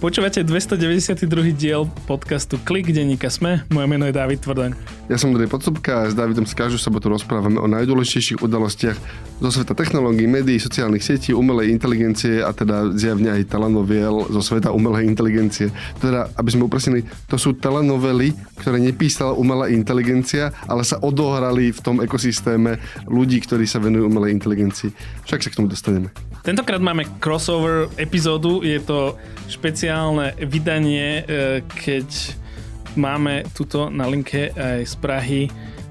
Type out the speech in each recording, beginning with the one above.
Počúvate 292. diel podcastu Klik denníka Sme. Moje meno je David Tvrdaň. Ja som Andrej Podsúbka a s Davidom si každú sobotu rozprávame o najdôležitejších udalostiach zo sveta technológií, médií, sociálnych sietí, umelej inteligencie a teda zjavne aj telenoviel zo sveta umelej inteligencie. Teda, aby sme upresnili, to sú telenovely, ktoré nepísala umelá inteligencia, ale sa odohrali v tom ekosystéme ľudí, ktorí sa venujú umelej inteligencii. Však sa k tomu dostaneme. Tentokrát máme crossover epizódu, je to špeciálne vydanie, e, keď máme tuto na linke aj z Prahy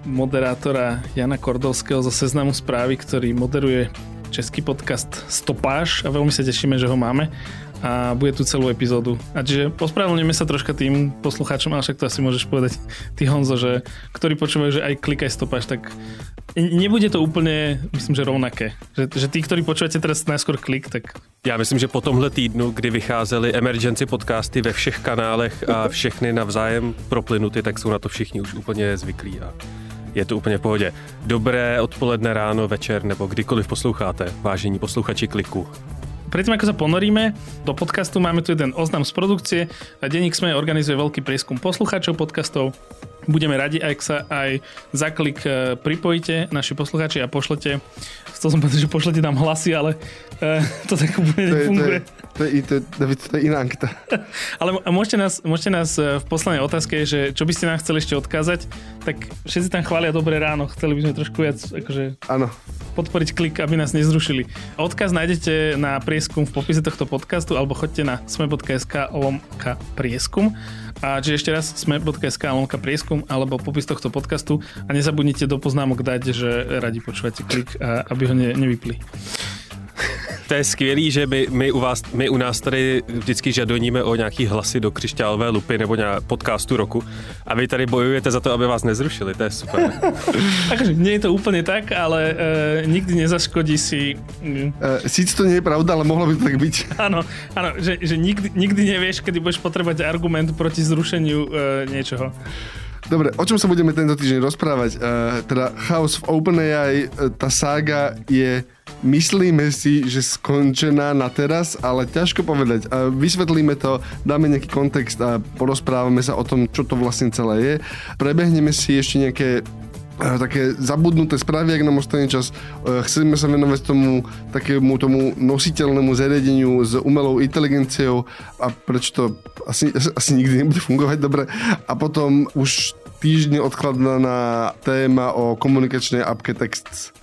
moderátora Jana Kordovského zo Seznamu správy, ktorý moderuje český podcast Stopáž a veľmi sa tešíme, že ho máme a bude tu celú epizódu. A čiže pospravedlňujeme sa troška tým poslucháčom, ale však to asi môžeš povedať ty Honzo, že ktorí počúvajú, že aj klikaj stopáž, tak nebude to úplně, myslím, že rovnaké. Že, že tí, ktorí počujete teraz najskôr klik, tak... Já myslím, že po tomhle týdnu, kdy vycházely emergency podcasty ve všech kanálech a všechny navzájem proplynuty, tak jsou na to všichni už úplně zvyklí a je to úplně v pohodě. Dobré odpoledne, ráno, večer nebo kdykoliv posloucháte, vážení posluchači kliku. Predtým, ako sa ponoríme do podcastu, máme tu jeden oznam z produkcie. Denník Sme organizuje veľký prieskum poslucháčov podcastov. Budeme radi, ak sa aj za klik e, pripojíte, naši poslucháči, a pošlete, chcel som povedať, že pošlete nám hlasy, ale uh, to tak úplne nefunguje. To je, to je, to je, to je inak. ale môžete nás, môžete nás e, v poslednej otázke, že čo by ste nám chceli ešte odkázať, tak všetci tam chvália dobré ráno, chceli by sme trošku viac akože... Áno podporiť klik, aby nás nezrušili. Odkaz nájdete na prieskum v popise tohto podcastu alebo choďte na sme.sk lomka prieskum. A čiže ešte raz sme.sk lomka prieskum alebo popis tohto podcastu. A nezabudnite do poznámok dať, že radi počúvate klik, aby ho ne, nevypli to je skvělý, že my, my, u vás, my u nás tady vždycky žadoníme o nějaký hlasy do křišťálové lupy nebo nějak podcastu roku a vy tady bojujete za to, aby vás nezrušili, to je super. Takže nie je to úplně tak, ale uh, nikdy nezaškodí si... Uh, Sice to nie je pravda, ale mohlo by to tak byť. Áno, áno že, že nikdy, nikdy nevieš, kedy budeš potrebovať argument proti zrušeniu uh, niečoho. Dobre, o čom sa budeme tento týždeň rozprávať? Uh, teda chaos v OpenAI, tá sága je myslíme si, že skončená na teraz, ale ťažko povedať. A vysvetlíme to, dáme nejaký kontext a porozprávame sa o tom, čo to vlastne celé je. Prebehneme si ešte nejaké také zabudnuté správy, ak nám ostane čas. Chceme sa venovať tomu takému tomu nositeľnému zariadeniu s umelou inteligenciou a prečo to asi, asi nikdy nebude fungovať dobre. A potom už týždne odkladaná téma o komunikačnej apke Text.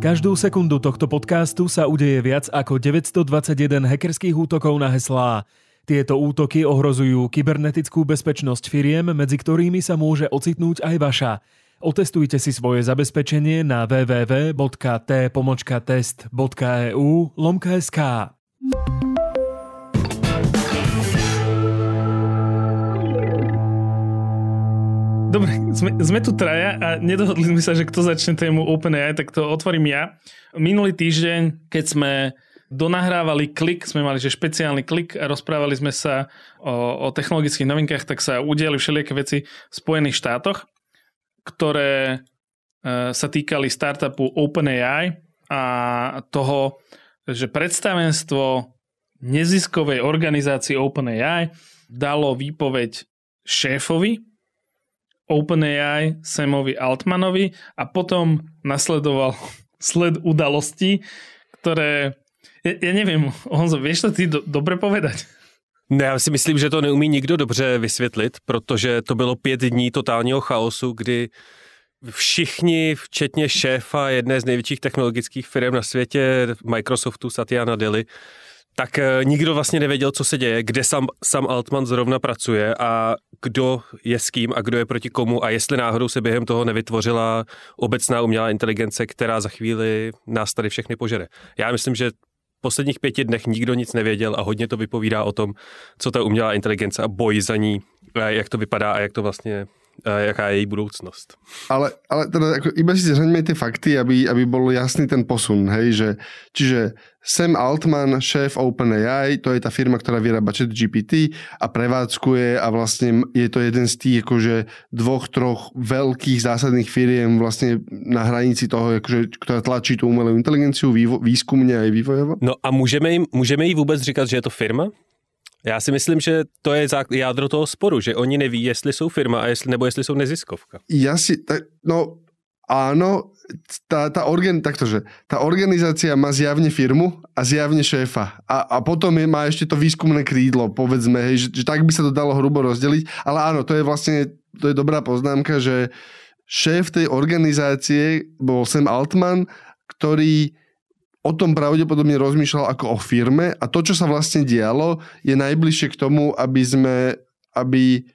Každú sekundu tohto podcastu sa udeje viac ako 921 hackerských útokov na heslá. Tieto útoky ohrozujú kybernetickú bezpečnosť firiem, medzi ktorými sa môže ocitnúť aj vaša. Otestujte si svoje zabezpečenie na www.t-test.eu lomka.sk. Dobre, sme, sme tu traja a nedohodli sme sa, že kto začne tému OpenAI, tak to otvorím ja. Minulý týždeň, keď sme donahrávali klik, sme mali že špeciálny klik a rozprávali sme sa o, o technologických novinkách, tak sa udiali všelijaké veci v Spojených štátoch, ktoré e, sa týkali startupu OpenAI a toho, že predstavenstvo neziskovej organizácie OpenAI dalo výpoveď šéfovi OpenAI Samovi Altmanovi a potom nasledoval sled udalostí, ktoré, ja, ja neviem, Honzo, vieš to ty do, dobre povedať? Ne, já si myslím, že to neumí nikdo dobře vysvětlit, protože to bylo pět dní totálního chaosu, kdy všichni, včetně šéfa jedné z největších technologických firm na světě, Microsoftu Satya Nadella, tak eh, nikdo vlastně nevěděl, co se děje, kde sam, sam Altman zrovna pracuje a kdo je s kým a kdo je proti komu a jestli náhodou se během toho nevytvořila obecná umělá inteligence, která za chvíli nás tady všechny požere. Já myslím, že posledních pěti dnech nikdo nic nevěděl a hodně to vypovídá o tom, co ta umělá inteligence a boj za ní, jak to vypadá a jak to vlastně jaká je její budoucnost. Ale, ale teda ako, iba si zhrňme tie fakty, aby, aby bol jasný ten posun, hej, že čiže Sam Altman, šéf OpenAI, to je tá firma, ktorá vyrába chat GPT a prevádzkuje a vlastne je to jeden z tých akože dvoch, troch veľkých zásadných firiem vlastne na hranici toho, akože, ktorá tlačí tú umelú inteligenciu vývo, výskumne aj vývojovo. No a můžeme, jim, můžeme jí vůbec říkat, že je to firma? Já si myslím, že to je jádro toho sporu, že oni neví, jestli jsou firma a jestli, nebo jestli jsou neziskovka. Ja si, tak, no áno, tá, tá, organ, taktože, tá organizácia má zjavne firmu a zjavne šéfa. A, a potom je, má ešte to výskumné krídlo, povedzme, hej, že, že tak by sa to dalo hrubo rozdeliť. Ale áno, to je vlastne, to je dobrá poznámka, že šéf tej organizácie bol Sam Altman, ktorý o tom pravdepodobne rozmýšľal ako o firme a to, čo sa vlastne dialo, je najbližšie k tomu, aby sme, aby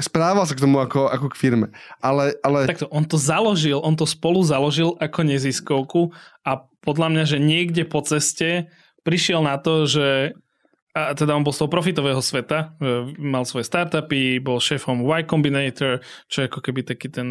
správal sa k tomu ako, ako k firme. Ale, ale... Takto, on to založil, on to spolu založil ako neziskovku a podľa mňa, že niekde po ceste prišiel na to, že a teda on bol z toho profitového sveta, mal svoje startupy, bol šéfom Y Combinator, čo je ako keby taký ten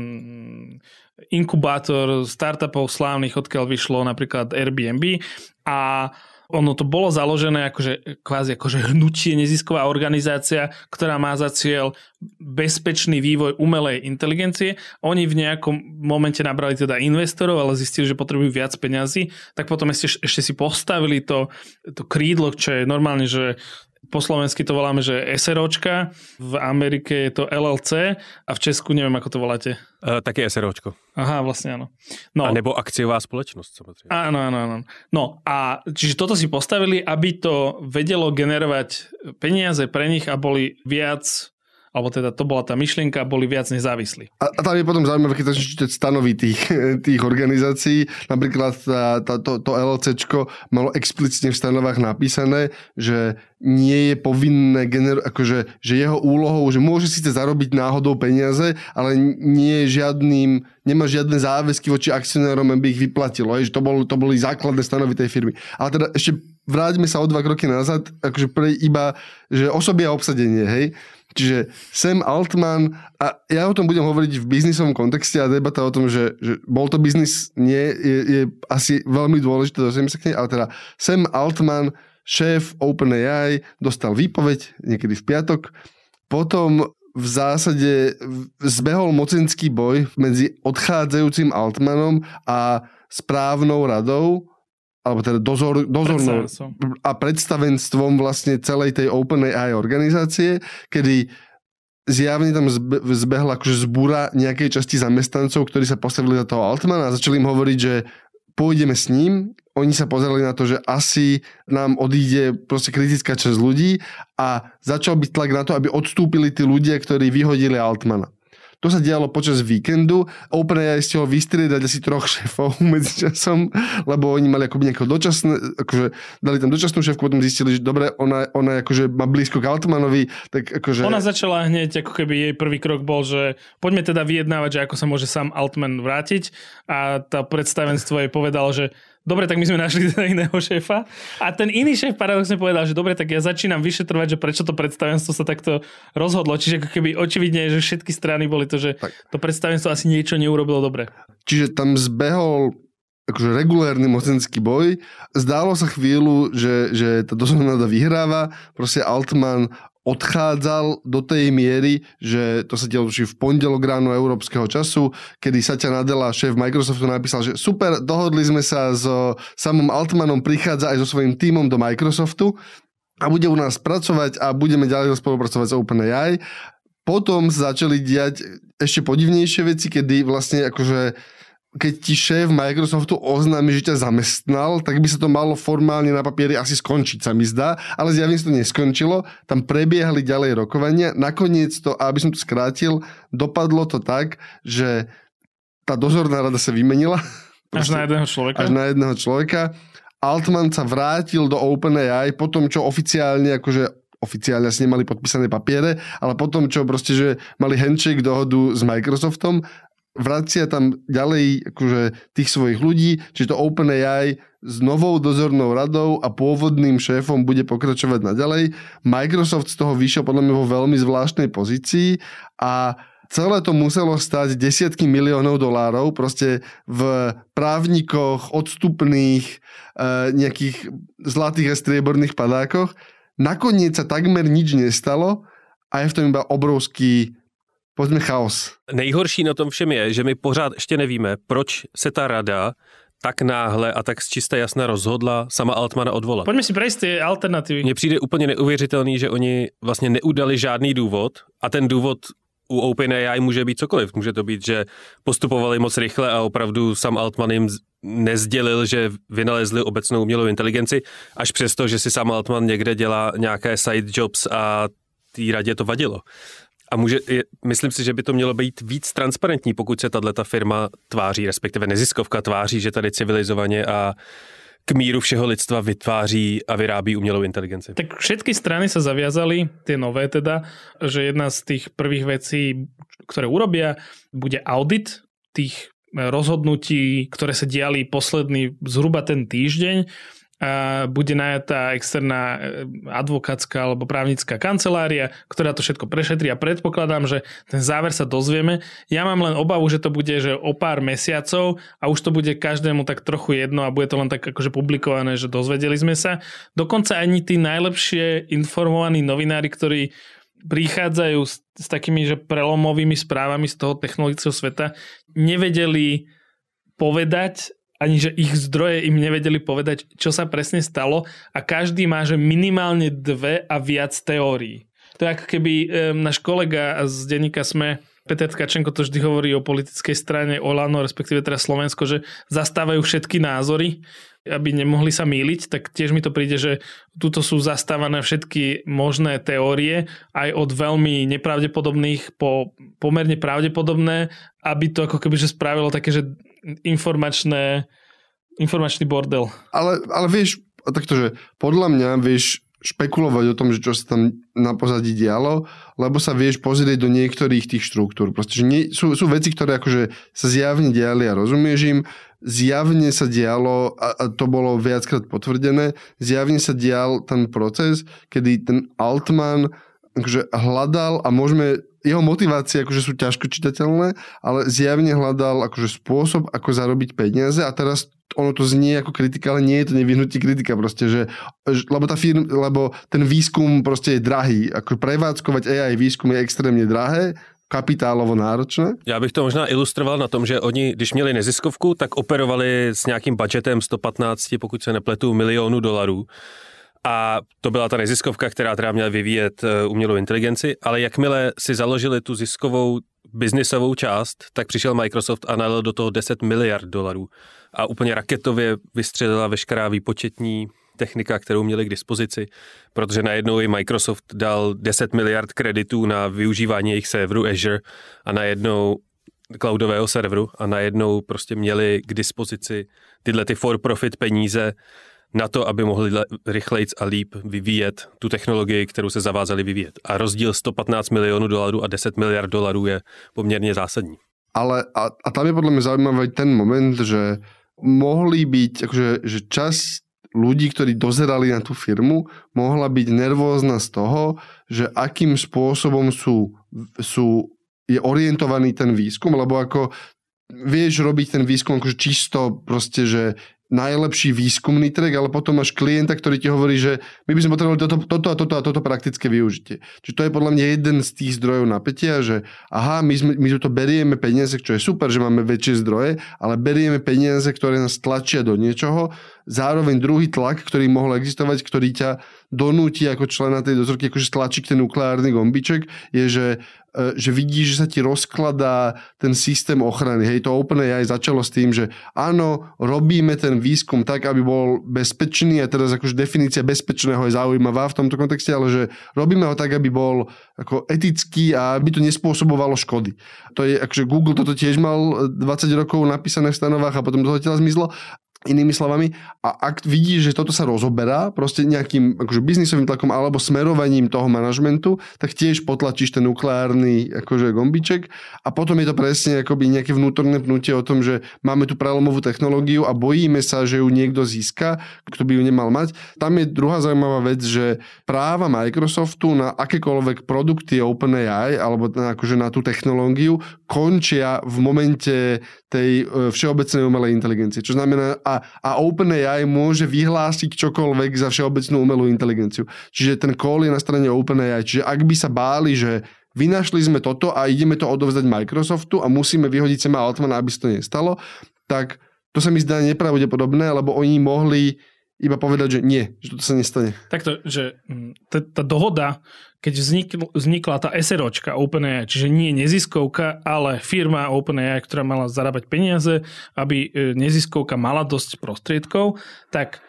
inkubátor startupov slávnych, odkiaľ vyšlo napríklad Airbnb a ono to bolo založené akože, kvázi akože hnutie, nezisková organizácia, ktorá má za cieľ bezpečný vývoj umelej inteligencie. Oni v nejakom momente nabrali teda investorov, ale zistili, že potrebujú viac peňazí, tak potom ešte, ešte si postavili to, to krídlo, čo je normálne, že po slovensky to voláme, že SROčka, v Amerike je to LLC a v Česku neviem, ako to voláte. Uh, také SROčko. Aha, vlastne áno. No. A nebo akciová spoločnosť, samozrejme. Áno, áno, áno. No a čiže toto si postavili, aby to vedelo generovať peniaze pre nich a boli viac alebo teda to bola tá myšlienka, boli viac nezávislí. A, a tam je potom zaujímavé, keď čítať stanovy tých, tých organizácií. Napríklad tá, tá, to, to LLCčko malo explicitne v stanovách napísané, že nie je povinné gener- akože, že jeho úlohou, že môže síce zarobiť náhodou peniaze, ale nie je žiadnym, nemá žiadne záväzky voči akcionárom, aby ich vyplatilo. Hej, že to, bol, to boli základné stanovy tej firmy. Ale teda ešte vráťme sa o dva kroky nazad, akože pre iba, že osoby a obsadenie, hej. Čiže Sam Altman, a ja o tom budem hovoriť v biznisovom kontexte a debata o tom, že, že bol to biznis, nie, je, je asi veľmi dôležité, dostaneme sa k nej, ale teda Sam Altman, šéf OpenAI, dostal výpoveď niekedy v piatok, potom v zásade zbehol mocenský boj medzi odchádzajúcim Altmanom a správnou radou alebo teda dozor, dozornou a predstavenstvom vlastne celej tej OpenAI organizácie, kedy zjavne tam zbehla akože zbúra nejakej časti zamestnancov, ktorí sa postavili za toho Altmana a začali im hovoriť, že pôjdeme s ním. Oni sa pozerali na to, že asi nám odíde proste kritická časť ľudí a začal byť tlak na to, aby odstúpili tí ľudia, ktorí vyhodili Altmana. To sa dialo počas víkendu. OpenAI ho vystriedať asi troch šéfov medzi časom, lebo oni mali akoby nejakého dočasné, akože dali tam dočasnú šéfku, potom zistili, že dobre, ona, ona akože má blízko k Altmanovi, tak akože... Ona začala hneď, ako keby jej prvý krok bol, že poďme teda vyjednávať, že ako sa môže sám Altman vrátiť a tá predstavenstvo jej povedalo, že dobre, tak my sme našli teda iného šéfa. A ten iný šéf paradoxne povedal, že dobre, tak ja začínam vyšetrovať, že prečo to predstavenstvo sa takto rozhodlo. Čiže ako keby očividne, že všetky strany boli to, že tak. to predstavenstvo asi niečo neurobilo dobre. Čiže tam zbehol akože regulárny mocenský boj. Zdálo sa chvíľu, že, že tá dozorná vyhráva. Proste Altman odchádzal do tej miery, že to sa dialo v pondelok ráno európskeho času, kedy Satya Nadella, šéf Microsoftu, napísal, že super, dohodli sme sa so samom Altmanom, prichádza aj so svojím tímom do Microsoftu a bude u nás pracovať a budeme ďalej spolupracovať s OpenAI. Potom začali diať ešte podivnejšie veci, kedy vlastne akože keď ti šéf Microsoftu oznámi, že ťa zamestnal, tak by sa to malo formálne na papieri asi skončiť, sa mi zdá, ale zjavne sa to neskončilo. Tam prebiehali ďalej rokovania. Nakoniec to, aby som to skrátil, dopadlo to tak, že tá dozorná rada sa vymenila. Až na jedného človeka? Až na jedného človeka. Altman sa vrátil do OpenAI po tom, čo oficiálne akože oficiálne asi nemali podpísané papiere, ale potom, čo proste, že mali handshake dohodu s Microsoftom vracia tam ďalej akože tých svojich ľudí, čiže to OpenAI s novou dozornou radou a pôvodným šéfom bude pokračovať naďalej. Microsoft z toho vyšiel podľa mňa vo veľmi zvláštnej pozícii a celé to muselo stať desiatky miliónov dolárov, proste v právnikoch, odstupných, e, nejakých zlatých a strieborných padákoch. Nakoniec sa takmer nič nestalo a je v tom iba obrovský Pojďme chaos. Nejhorší na tom všem je, že my pořád ještě nevíme, proč se ta rada tak náhle a tak z čisté jasna rozhodla sama Altmana odvolat. Pojďme si prejsť ty alternativy. Mně přijde úplně neuvěřitelný, že oni vlastně neudali žádný důvod a ten důvod u OpenAI může být cokoliv. Může to být, že postupovali moc rychle a opravdu sam Altman jim nezdělil, že vynalezli obecnou umělou inteligenci, až přesto, že si sam Altman někde dělá nějaké side jobs a té radě to vadilo. A může, myslím si, že by to mělo být víc transparentní, pokud se tato firma tváří, respektive neziskovka tváří, že tady civilizovaně a k míru všeho lidstva vytváří a vyrábí umělou inteligenci. Tak všetky strany sa zaviazali, tie nové teda, že jedna z tých prvých vecí, ktoré urobia, bude audit tých rozhodnutí, ktoré sa diali posledný zhruba ten týždeň bude najatá externá e, advokátska alebo právnická kancelária, ktorá to všetko prešetrí a predpokladám, že ten záver sa dozvieme. Ja mám len obavu, že to bude že o pár mesiacov a už to bude každému tak trochu jedno a bude to len tak akože publikované, že dozvedeli sme sa. Dokonca ani tí najlepšie informovaní novinári, ktorí prichádzajú s, s takými že prelomovými správami z toho technologického sveta, nevedeli povedať ani že ich zdroje im nevedeli povedať, čo sa presne stalo a každý má, že minimálne dve a viac teórií. To je ako keby um, náš kolega z denníka Sme, Peter Tkačenko to vždy hovorí o politickej strane Olano, respektíve teraz Slovensko, že zastávajú všetky názory, aby nemohli sa míliť, tak tiež mi to príde, že tuto sú zastávané všetky možné teórie, aj od veľmi nepravdepodobných po pomerne pravdepodobné, aby to ako keby že spravilo také, že informačné, informačný bordel. Ale, ale vieš, takto, že podľa mňa vieš špekulovať o tom, že čo sa tam na pozadí dialo, lebo sa vieš pozrieť do niektorých tých štruktúr. Proste, že nie, sú, sú veci, ktoré akože sa zjavne diali a rozumieš im, zjavne sa dialo, a, a to bolo viackrát potvrdené, zjavne sa dial ten proces, kedy ten Altman akože hľadal a môžeme jeho motivácie akože sú ťažko čitateľné, ale zjavne hľadal akože spôsob, ako zarobiť peniaze a teraz ono to znie ako kritika, ale nie je to nevyhnutí kritika proste, že, lebo, tá firm, lebo ten výskum proste je drahý. Ako prevádzkovať AI výskum je extrémne drahé, kapitálovo náročné? Já bych to možná ilustroval na tom, že oni, když měli neziskovku, tak operovali s nějakým budgetem 115, pokud se nepletu, milionů dolarů. A to byla ta neziskovka, která teda měla vyvíjet eh, umělou inteligenci, ale jakmile si založili tu ziskovou biznisovou část, tak přišel Microsoft a nalil do toho 10 miliard dolarů. A úplně raketově vystřelila veškerá výpočetní technika, kterou měli k dispozici, protože najednou i Microsoft dal 10 miliard kreditů na využívání jejich serveru Azure a najednou cloudového serveru a najednou prostě měli k dispozici tyhle ty for-profit peníze na to, aby mohli rychlejc a líp vyvíjet tu technologii, kterou se zavázali vyvíjet. A rozdíl 115 milionů dolarů a 10 miliard dolarů je poměrně zásadní. Ale a, a tam je podľa mňa zaujímavý ten moment, že mohli byť, akože, že časť ľudí, ktorí dozerali na tú firmu, mohla byť nervózna z toho, že akým spôsobom sú, sú je orientovaný ten výskum, lebo ako vieš robiť ten výskum akože čisto proste, že najlepší výskumný track, ale potom máš klienta, ktorý ti hovorí, že my by sme potrebovali toto, toto a toto a toto praktické využitie. Čiže to je podľa mňa jeden z tých zdrojov napätia, že aha, my, sme, my to berieme peniaze, čo je super, že máme väčšie zdroje, ale berieme peniaze, ktoré nás tlačia do niečoho, zároveň druhý tlak, ktorý mohol existovať, ktorý ťa donúti ako člena tej dozorky, akože stlačiť ten nukleárny gombiček, je, že že vidíš, že sa ti rozkladá ten systém ochrany. Hej, to OpenAI začalo s tým, že áno, robíme ten výskum tak, aby bol bezpečný a teraz akože definícia bezpečného je zaujímavá v tomto kontexte, ale že robíme ho tak, aby bol ako etický a aby to nespôsobovalo škody. To je, akože Google toto tiež mal 20 rokov napísané v stanovách a potom to odtiaľ zmizlo Inými slovami, a ak vidíš, že toto sa rozoberá proste nejakým akože biznisovým tlakom alebo smerovaním toho manažmentu, tak tiež potlačíš ten nukleárny akože gombiček a potom je to presne akoby nejaké vnútorné pnutie o tom, že máme tu prelomovú technológiu a bojíme sa, že ju niekto získa, kto by ju nemal mať. Tam je druhá zaujímavá vec, že práva Microsoftu na akékoľvek produkty OpenAI alebo na, akože na tú technológiu končia v momente tej e, všeobecnej umelej inteligencie. Čo znamená, a, a OpenAI môže vyhlásiť čokoľvek za všeobecnú umelú inteligenciu. Čiže ten call je na strane OpenAI. Čiže ak by sa báli, že vynašli sme toto a ideme to odovzdať Microsoftu a musíme vyhodiť Sema Altmana, aby sa to nestalo, tak to sa mi zdá nepravdepodobné, lebo oni mohli iba povedať, že nie, že to sa nestane. Takto, že mm, tá, tá dohoda, keď vznikl, vznikla tá SROčka OpenAI, čiže nie neziskovka, ale firma OpenAI, ktorá mala zarábať peniaze, aby e, neziskovka mala dosť prostriedkov, tak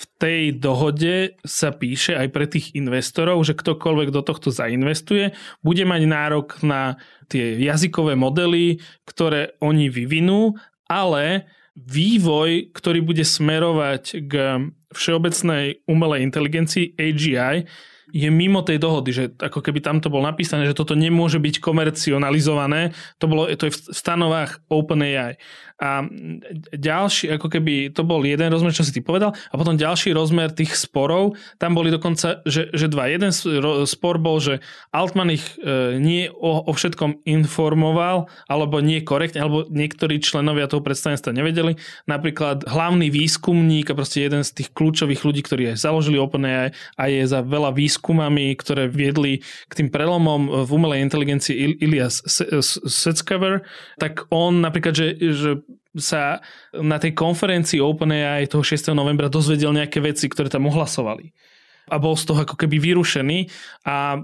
v tej dohode sa píše aj pre tých investorov, že ktokoľvek do tohto zainvestuje, bude mať nárok na tie jazykové modely, ktoré oni vyvinú, ale vývoj, ktorý bude smerovať k všeobecnej umelej inteligencii AGI, je mimo tej dohody, že ako keby tam to bolo napísané, že toto nemôže byť komercionalizované, to, bolo, to je v stanovách OpenAI. A ďalší, ako keby to bol jeden rozmer, čo si ty povedal, a potom ďalší rozmer tých sporov, tam boli dokonca, že, že dva. Jeden spor bol, že Altman ich e, nie o, o všetkom informoval, alebo nie korektne, alebo niektorí členovia toho predstavenstva nevedeli. Napríklad hlavný výskumník a proste jeden z tých kľúčových ľudí, ktorí aj založili OpenAI a je za veľa výskumami, ktoré viedli k tým prelomom v umelej inteligencii Ilias Setzkever, tak on napríklad, že, že sa na tej konferencii OpenAI toho 6. novembra dozvedel nejaké veci, ktoré tam ohlasovali a bol z toho ako keby vyrušený. A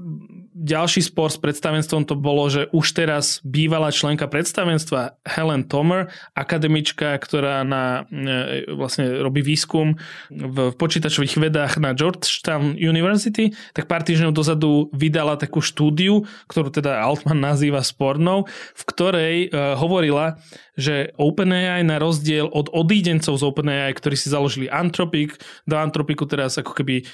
ďalší spor s predstavenstvom to bolo, že už teraz bývalá členka predstavenstva Helen Tomer, akademička, ktorá na, e, vlastne robí výskum v počítačových vedách na Georgetown University, tak pár týždňov dozadu vydala takú štúdiu, ktorú teda Altman nazýva spornou, v ktorej uh, hovorila, že OpenAI na rozdiel od odídencov z OpenAI, ktorí si založili Anthropic, do Anthropiku teraz ako keby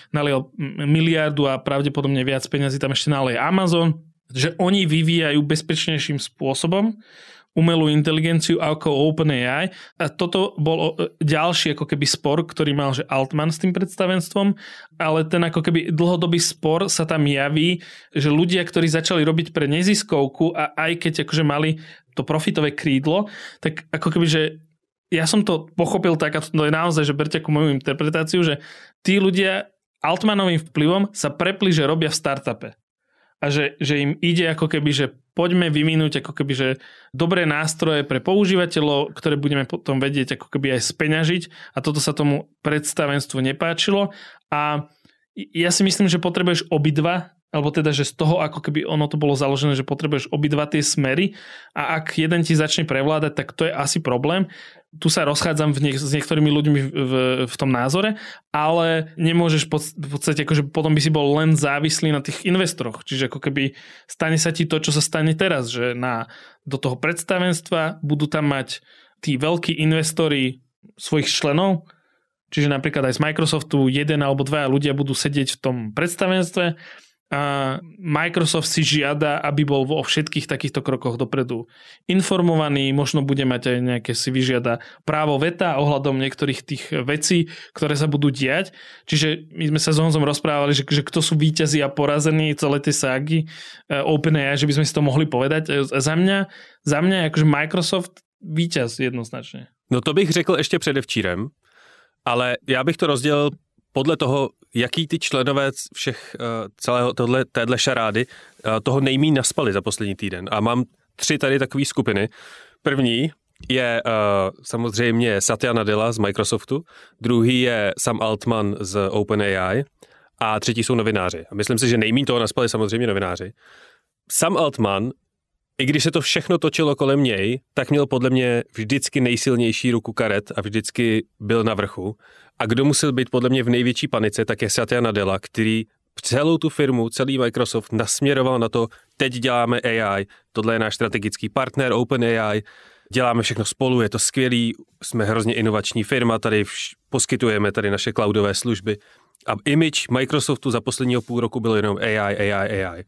miliardu a pravdepodobne viac peniazy tam ešte naleje Amazon, že oni vyvíjajú bezpečnejším spôsobom umelú inteligenciu ako OpenAI. A toto bol ďalší ako keby spor, ktorý mal že Altman s tým predstavenstvom, ale ten ako keby dlhodobý spor sa tam javí, že ľudia, ktorí začali robiť pre neziskovku a aj keď akože mali to profitové krídlo, tak ako keby, že ja som to pochopil tak, a to je naozaj, že berte ako moju interpretáciu, že tí ľudia Altmanovým vplyvom sa prepli, že robia v startupe. A že, že im ide ako keby, že poďme vyvinúť ako keby, že dobré nástroje pre používateľov, ktoré budeme potom vedieť ako keby aj speňažiť a toto sa tomu predstavenstvu nepáčilo a ja si myslím, že potrebuješ obidva alebo teda, že z toho ako keby ono to bolo založené, že potrebuješ obidva tie smery a ak jeden ti začne prevládať, tak to je asi problém. Tu sa rozchádzam v niek- s niektorými ľuďmi v, v, v tom názore, ale nemôžeš pod, v podstate, akože potom by si bol len závislý na tých investoroch. Čiže ako keby stane sa ti to, čo sa stane teraz, že na, do toho predstavenstva budú tam mať tí veľkí investori svojich členov, Čiže napríklad aj z Microsoftu jeden alebo dvaja ľudia budú sedieť v tom predstavenstve Microsoft si žiada, aby bol vo všetkých takýchto krokoch dopredu informovaný, možno bude mať aj nejaké si vyžiada právo veta ohľadom niektorých tých vecí, ktoré sa budú diať. Čiže my sme sa s Honzom rozprávali, že, že kto sú víťazí a porazení celé tie ságy e, OpenAI, že by sme si to mohli povedať. E, za mňa, za mňa akože Microsoft víťaz jednoznačně. No to bych řekl ještě předevčírem, ale já bych to rozdělil podle toho, jaký ty členové všech uh, celého tohle, téhle šarády uh, toho nejmí naspali za poslední týden. A mám tři tady takové skupiny. První je uh, samozřejmě Satya Nadella z Microsoftu, druhý je Sam Altman z OpenAI a třetí jsou novináři. A myslím si, že nejmí toho naspali samozřejmě novináři. Sam Altman, i když se to všechno točilo kolem něj, tak měl podle mě vždycky nejsilnější ruku karet a vždycky byl na vrchu. A kdo musel být podle mě v největší panice, tak je Satya Nadella, který celou tu firmu, celý Microsoft nasměroval na to, teď děláme AI, tohle je náš strategický partner OpenAI, děláme všechno spolu, je to skvělý, jsme hrozně inovační firma, tady vš- poskytujeme tady naše cloudové služby. A image Microsoftu za posledního půl roku byl jenom AI, AI, AI.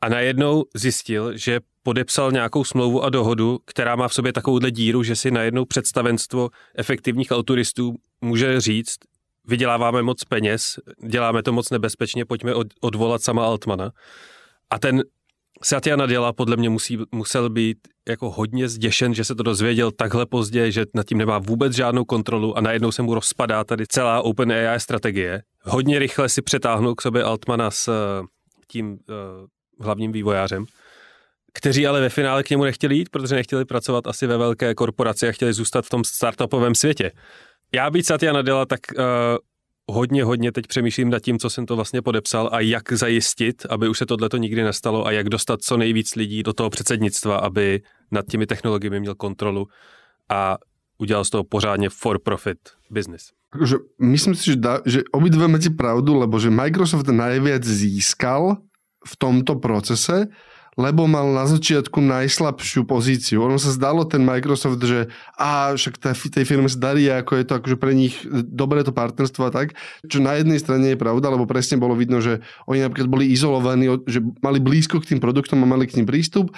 A najednou zjistil, že podepsal nějakou smlouvu a dohodu, která má v sobě takovouhle díru, že si najednou představenstvo efektivních autoristů může říct, vyděláváme moc peněz, děláme to moc nebezpečně, pojďme od, odvolat sama Altmana. A ten Satya Nadella podle mě musí, musel být jako hodně zděšen, že se to dozvěděl takhle pozdě, že nad tím nemá vůbec žádnou kontrolu a najednou se mu rozpadá tady celá OpenAI strategie. Hodně rychle si přetáhnul k sobě Altmana s eh, tím uh, hlavním vývojářem, kteří ale ve finále k němu nechtěli jít, protože nechtěli pracovat asi ve velké korporaci a chtěli zůstat v tom startupovém světě. Já být Satya Nadella, tak uh, hodně, hodně teď přemýšlím nad tím, co jsem to vlastně podepsal a jak zajistit, aby už se tohleto nikdy nestalo a jak dostat co nejvíc lidí do toho předsednictva, aby nad těmi technologiemi měl kontrolu a udělal z toho pořádně for profit business. Že myslím si, že, da, že obidve máte pravdu, lebo že Microsoft najviac získal v tomto procese, lebo mal na začiatku najslabšiu pozíciu. Ono sa zdalo ten Microsoft, že a však tej firme sa darí, ako je to akože pre nich dobré to partnerstvo a tak, čo na jednej strane je pravda, lebo presne bolo vidno, že oni napríklad boli izolovaní, že mali blízko k tým produktom a mali k ním prístup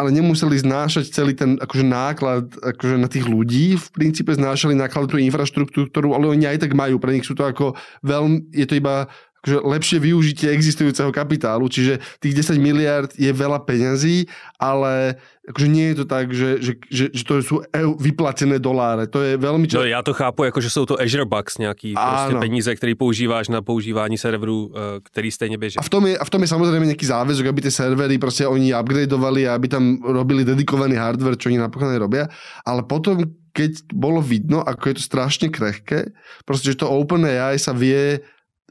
ale nemuseli znášať celý ten akože náklad akože na tých ľudí. V princípe znášali náklad tú infraštruktúru, ktorú ale oni aj tak majú. Pre nich sú to ako veľmi, je to iba akože lepšie využitie existujúceho kapitálu, čiže tých 10 miliard je veľa peňazí, ale akože nie je to tak, že, že, že, že to sú vyplatené doláre. To je veľmi často. No, já to chápu, jako že jsou to Azure Bucks, nějaký prostě peníze, které používáš na používání serverů, eh, který stejně běží. A v tom je, a v tom je samozrejme nejaký záväzok, aby tie servery prostě oni upgradeovali a aby tam robili dedikovaný hardware, čo oni napokon robia. Ale potom, keď bolo vidno, ako je to strašne krehké, proste, že to OpenAI sa vie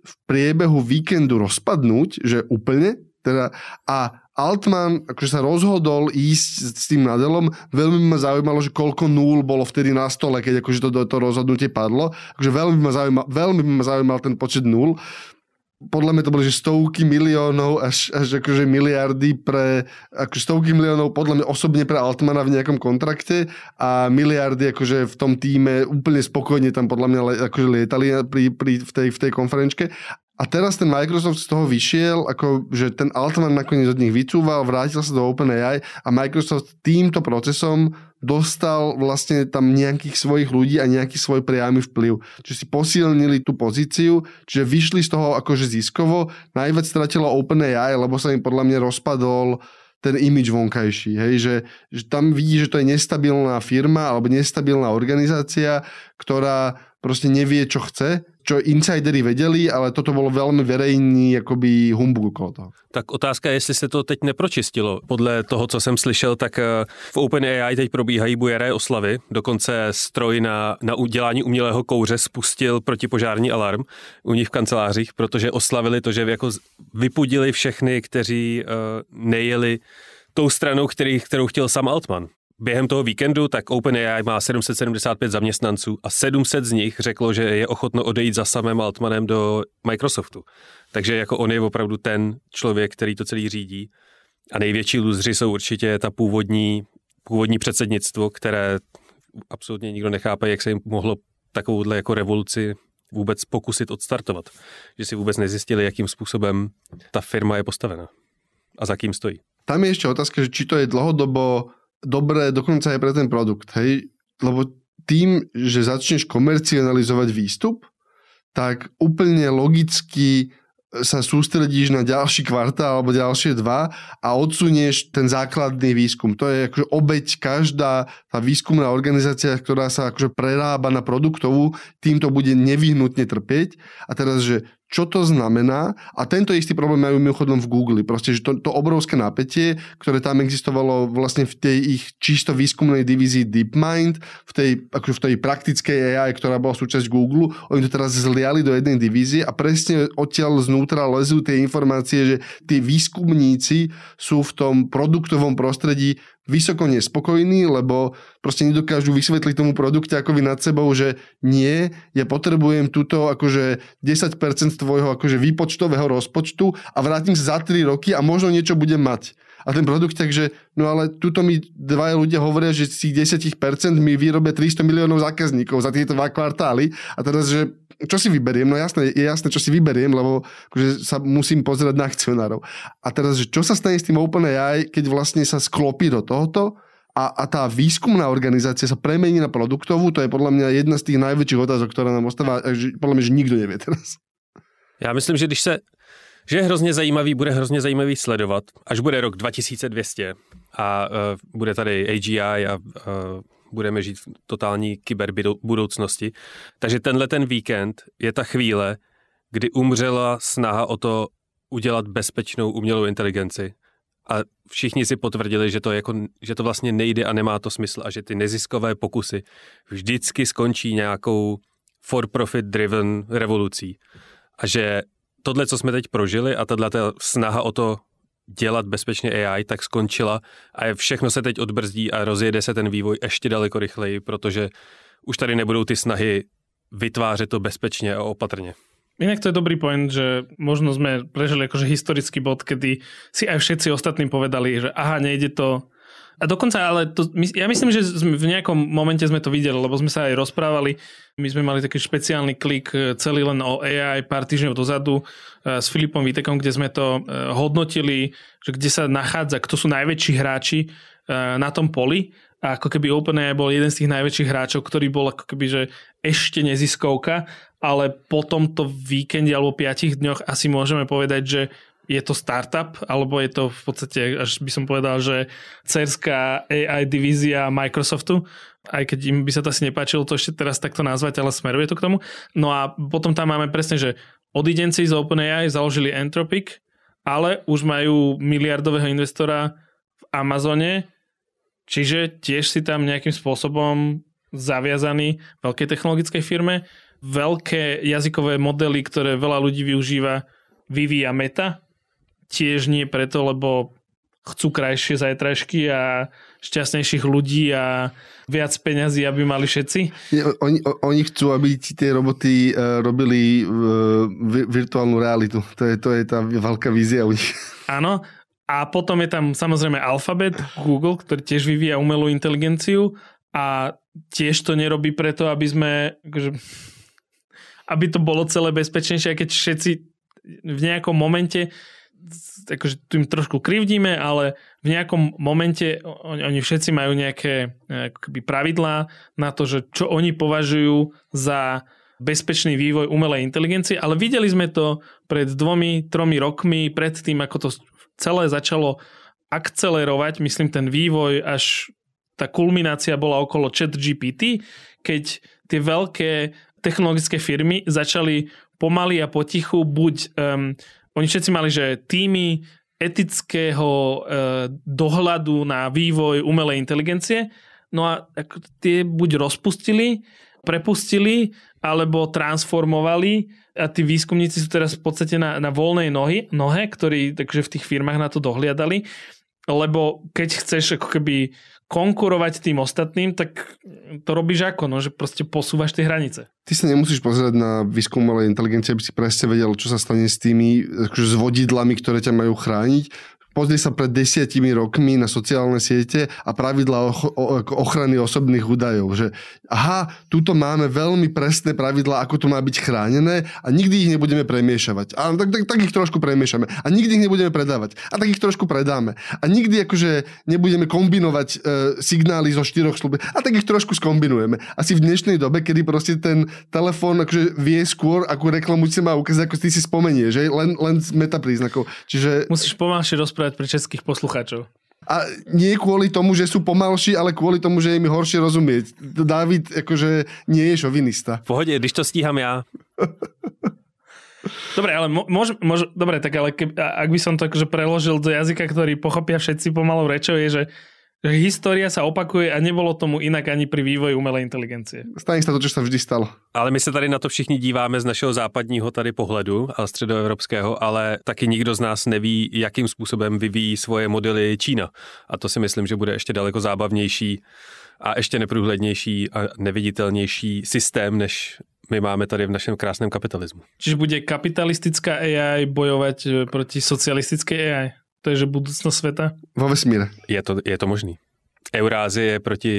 v priebehu víkendu rozpadnúť, že úplne, teda, a Altman akože sa rozhodol ísť s tým Nadelom. Veľmi ma zaujímalo, že koľko nul bolo vtedy na stole, keď akože to, to rozhodnutie padlo. Akože veľmi ma zaujímal, veľmi ma zaujímal ten počet nul podľa mňa to boli že stovky miliónov až, až akože miliardy pre, akože stovky miliónov podľa mňa osobne pre Altmana v nejakom kontrakte a miliardy akože v tom týme úplne spokojne tam podľa mňa akože lietali pri, pri, v, tej, v tej konferenčke. A teraz ten Microsoft z toho vyšiel, ako, že ten Altman nakoniec od nich vycúval, vrátil sa do OpenAI a Microsoft týmto procesom dostal vlastne tam nejakých svojich ľudí a nejaký svoj priamy vplyv. Čiže si posilnili tú pozíciu, čiže vyšli z toho akože ziskovo. Najviac stratilo OpenAI, lebo sa im podľa mňa rozpadol ten imič vonkajší, hej, že, že tam vidí, že to je nestabilná firma alebo nestabilná organizácia, ktorá proste nevie, čo chce čo insidery vedeli, ale toto bylo velmi verejný jakoby humbug okolo toho. Tak otázka je, jestli se to teď nepročistilo. Podle toho, co jsem slyšel, tak eh, v OpenAI teď probíhají bujeré oslavy. Dokonce stroj na, na udělání umělého kouře spustil protipožární alarm u nich v kancelářích, protože oslavili to, že jako vypudili všechny, kteří uh, nejeli tou stranou, který, kterou chtěl sam Altman během toho víkendu, tak OpenAI má 775 zaměstnanců a 700 z nich řeklo, že je ochotno odejít za samým Altmanem do Microsoftu. Takže jako on je opravdu ten člověk, který to celý řídí. A největší lůzři jsou určitě ta původní, původní předsednictvo, které absolutně nikdo nechápe, jak se jim mohlo takovouhle jako revoluci vůbec pokusit odstartovat. Že si vůbec nezjistili, jakým způsobem ta firma je postavena a za kým stojí. Tam je ještě otázka, že či to je dlhodobo dobré dokonca aj pre ten produkt, hej? Lebo tým, že začneš komercionalizovať výstup, tak úplne logicky sa sústredíš na ďalší kvartál alebo ďalšie dva a odsunieš ten základný výskum. To je akože obeď každá tá výskumná organizácia, ktorá sa akože prerába na produktovú, týmto bude nevyhnutne trpieť. A teraz, že čo to znamená. A tento istý problém majú mimochodom v Google. Proste, že to, to obrovské napätie, ktoré tam existovalo vlastne v tej ich čisto výskumnej divízii DeepMind, v tej, akože v tej praktickej AI, ktorá bola súčasť Google, oni to teraz zliali do jednej divízie a presne odtiaľ znútra lezú tie informácie, že tí výskumníci sú v tom produktovom prostredí vysoko nespokojní, lebo proste nedokážu vysvetliť tomu produkte vy nad sebou, že nie, ja potrebujem túto akože 10% tvojho akože výpočtového rozpočtu a vrátim sa za 3 roky a možno niečo budem mať. A ten produkt takže, no ale tuto mi dvaja ľudia hovoria, že z tých 10% mi vyrobia 300 miliónov zákazníkov za tieto dva kvartály. A teraz, že čo si vyberiem? No jasné, je jasné, čo si vyberiem, lebo akože sa musím pozerať na akcionárov. A teraz, že čo sa stane s tým OpenAI, keď vlastne sa sklopí do tohoto a, a tá výskumná organizácia sa premení na produktovú, to je podľa mňa jedna z tých najväčších otázok, ktorá nám ostáva, že podľa mňa, že nikto nevie teraz. Já myslím, že když se že je hrozně zajímavý, bude hrozně zajímavý sledovat, až bude rok 2200 a uh, bude tady AGI a uh, budeme žít v totální kyberbudoucnosti. Takže tenhle ten víkend je ta chvíle, kdy umřela snaha o to udělat bezpečnou umělou inteligenci. A všichni si potvrdili, že to, jako, že to vlastně nejde a nemá to smysl a že ty neziskové pokusy vždycky skončí nějakou for-profit driven revolucí. A že tohle, co jsme teď prožili a tato snaha o to dělat bezpečně AI, tak skončila a všechno se teď odbrzdí a rozjede se ten vývoj ještě daleko rychleji, protože už tady nebudou ty snahy vytvářet to bezpečně a opatrně. Inak to je dobrý point, že možno sme prežili akože historický bod, kedy si aj všetci ostatní povedali, že aha, nejde to a dokonca, ale to, ja myslím, že v nejakom momente sme to videli, lebo sme sa aj rozprávali. My sme mali taký špeciálny klik e, celý len o AI pár týždňov dozadu e, s Filipom Vitekom, kde sme to e, hodnotili, že kde sa nachádza, kto sú najväčší hráči na tom poli. A ako keby OpenAI bol jeden z tých najväčších hráčov, ktorý bol ako keby, že ešte neziskovka, ale po tomto víkende alebo piatich dňoch asi môžeme povedať, že je to startup, alebo je to v podstate, až by som povedal, že cerská AI divízia Microsoftu, aj keď im by sa to asi nepáčilo to ešte teraz takto nazvať, ale smeruje to k tomu. No a potom tam máme presne, že odidenci z OpenAI založili Entropic, ale už majú miliardového investora v Amazone, čiže tiež si tam nejakým spôsobom zaviazaný veľkej technologickej firme. Veľké jazykové modely, ktoré veľa ľudí využíva, vyvíja Meta, tiež nie preto, lebo chcú krajšie zajtražky a šťastnejších ľudí a viac peňazí, aby mali všetci? Nie, oni, oni chcú, aby ti tie roboty uh, robili uh, virtuálnu realitu. To je, to je tá veľká vízia u nich. Áno. A potom je tam samozrejme Alphabet, Google, ktorý tiež vyvíja umelú inteligenciu a tiež to nerobí preto, aby sme akože, aby to bolo celé bezpečnejšie, keď všetci v nejakom momente akože tu im trošku krivdíme, ale v nejakom momente oni, oni všetci majú nejaké akoby pravidlá na to, že čo oni považujú za bezpečný vývoj umelej inteligencie, ale videli sme to pred dvomi, tromi rokmi, pred tým, ako to celé začalo akcelerovať, myslím ten vývoj, až tá kulminácia bola okolo chat GPT, keď tie veľké technologické firmy začali pomaly a potichu buď um, oni všetci mali, že týmy etického e, dohľadu na vývoj umelej inteligencie, no a ako tie buď rozpustili, prepustili, alebo transformovali. A tí výskumníci sú teraz v podstate na, na voľnej nohy, nohe, ktorí takže v tých firmách na to dohliadali, lebo keď chceš ako keby konkurovať tým ostatným, tak to robíš ako? No, že proste posúvaš tie hranice. Ty sa nemusíš pozerať na výskum umelej inteligencie, aby si presne vedel, čo sa stane s tými akože, s ktoré ťa majú chrániť pozri sa pred desiatimi rokmi na sociálne siete a pravidla ochrany osobných údajov, že aha, tuto máme veľmi presné pravidla, ako to má byť chránené a nikdy ich nebudeme premiešavať. A tak, tak, tak ich trošku premiešame. A nikdy ich nebudeme predávať. A tak ich trošku predáme. A nikdy akože nebudeme kombinovať e, signály zo štyroch slúb. A tak ich trošku skombinujeme. Asi v dnešnej dobe, kedy proste ten telefón akože vie skôr, akú reklamu si má ukázať, ako ty si spomenie, že len, len z metapríznakov. Čiže... Musíš pomalšie rozprávať povedať pre českých poslucháčov. A nie kvôli tomu, že sú pomalší, ale kvôli tomu, že mi horšie rozumieť. David akože nie je šovinista. V pohode, když to stíham ja. Dobre, ale môž, môž, dobre, tak ale keb, ak by som to akože preložil do jazyka, ktorý pochopia všetci pomalou rečou, je, že História sa opakuje a nebolo tomu inak ani pri vývoji umelej inteligencie. Stane sa to, čo sa vždy stalo. Ale my se tady na to všichni díváme z našeho západního tady pohledu, ale středoevropského, ale taky nikdo z nás neví, jakým způsobem vyvíjí svoje modely Čína. A to si myslím, že bude ještě daleko zábavnější a ještě neprůhlednější a neviditelnější systém, než my máme tady v našem krásném kapitalismu. Čiže bude kapitalistická AI bojovať proti socialistickej AI? To je, že budúcnosť sveta? Vo vesmíre. Je to, je to možný. Eurázie je proti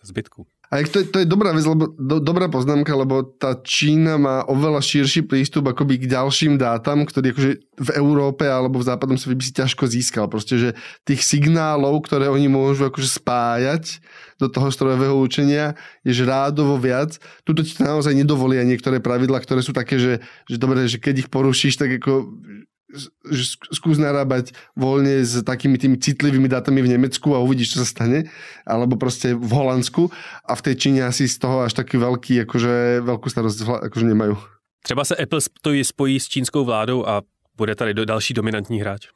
zbytku. A to, to je dobrá vec, lebo, do, dobrá poznámka, lebo tá Čína má oveľa širší prístup akoby k ďalším dátam, ktorý akože v Európe alebo v západnom svete by si ťažko získal. Proste, že tých signálov, ktoré oni môžu akože spájať do toho strojového učenia, je že rádovo viac. Tuto ti to naozaj nedovolia niektoré pravidla, ktoré sú také, že, že dobre, že keď ich porušíš, tak ako skús narábať voľne s takými tými citlivými dátami v Nemecku a uvidíš, čo sa stane, alebo proste v Holandsku a v tej Číne asi z toho až taký veľký, akože veľkú starosť akože nemajú. Třeba se Apple stojí, spojí s čínskou vládou a bude tady do další dominantní hráč.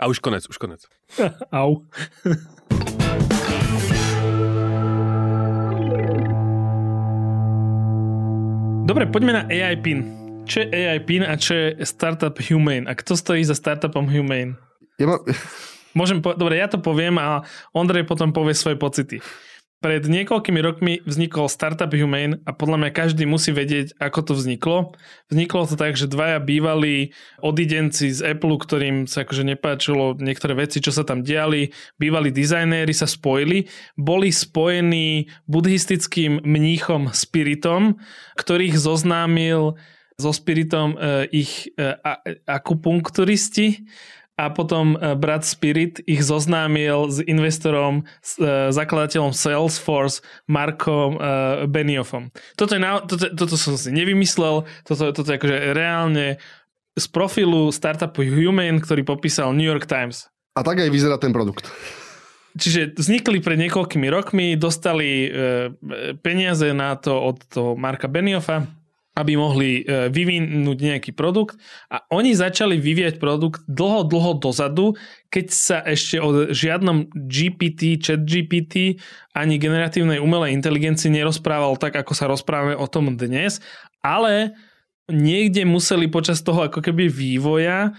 A už konec, už konec. Au. Dobre, poďme na AI PIN. Čo je AI PIN a čo je Startup Humane? A kto stojí za Startupom Humane? Ja ma... Môžem po- Dobre, ja to poviem a Ondrej potom povie svoje pocity. Pred niekoľkými rokmi vznikol Startup Humane a podľa mňa každý musí vedieť, ako to vzniklo. Vzniklo to tak, že dvaja bývalí odidenci z Apple, ktorým sa akože nepáčilo niektoré veci, čo sa tam diali, bývalí dizajnéri sa spojili, boli spojení buddhistickým mníchom Spiritom, ktorých zoznámil so Spiritom e, ich e, akupunkturisti a potom e, brat Spirit ich zoznámil s investorom, s zakladateľom Salesforce, Markom Benioffom. Toto, je na, toto, toto som si nevymyslel, toto, toto je akože reálne z profilu startupu Human, ktorý popísal New York Times. A tak aj vyzerá ten produkt. Čiže vznikli pred niekoľkými rokmi, dostali peniaze na to od toho Marka Benioffa, aby mohli e, vyvinúť nejaký produkt a oni začali vyvíjať produkt dlho, dlho dozadu, keď sa ešte o žiadnom GPT, chat GPT ani generatívnej umelej inteligencii nerozprával tak, ako sa rozprávame o tom dnes, ale niekde museli počas toho ako keby vývoja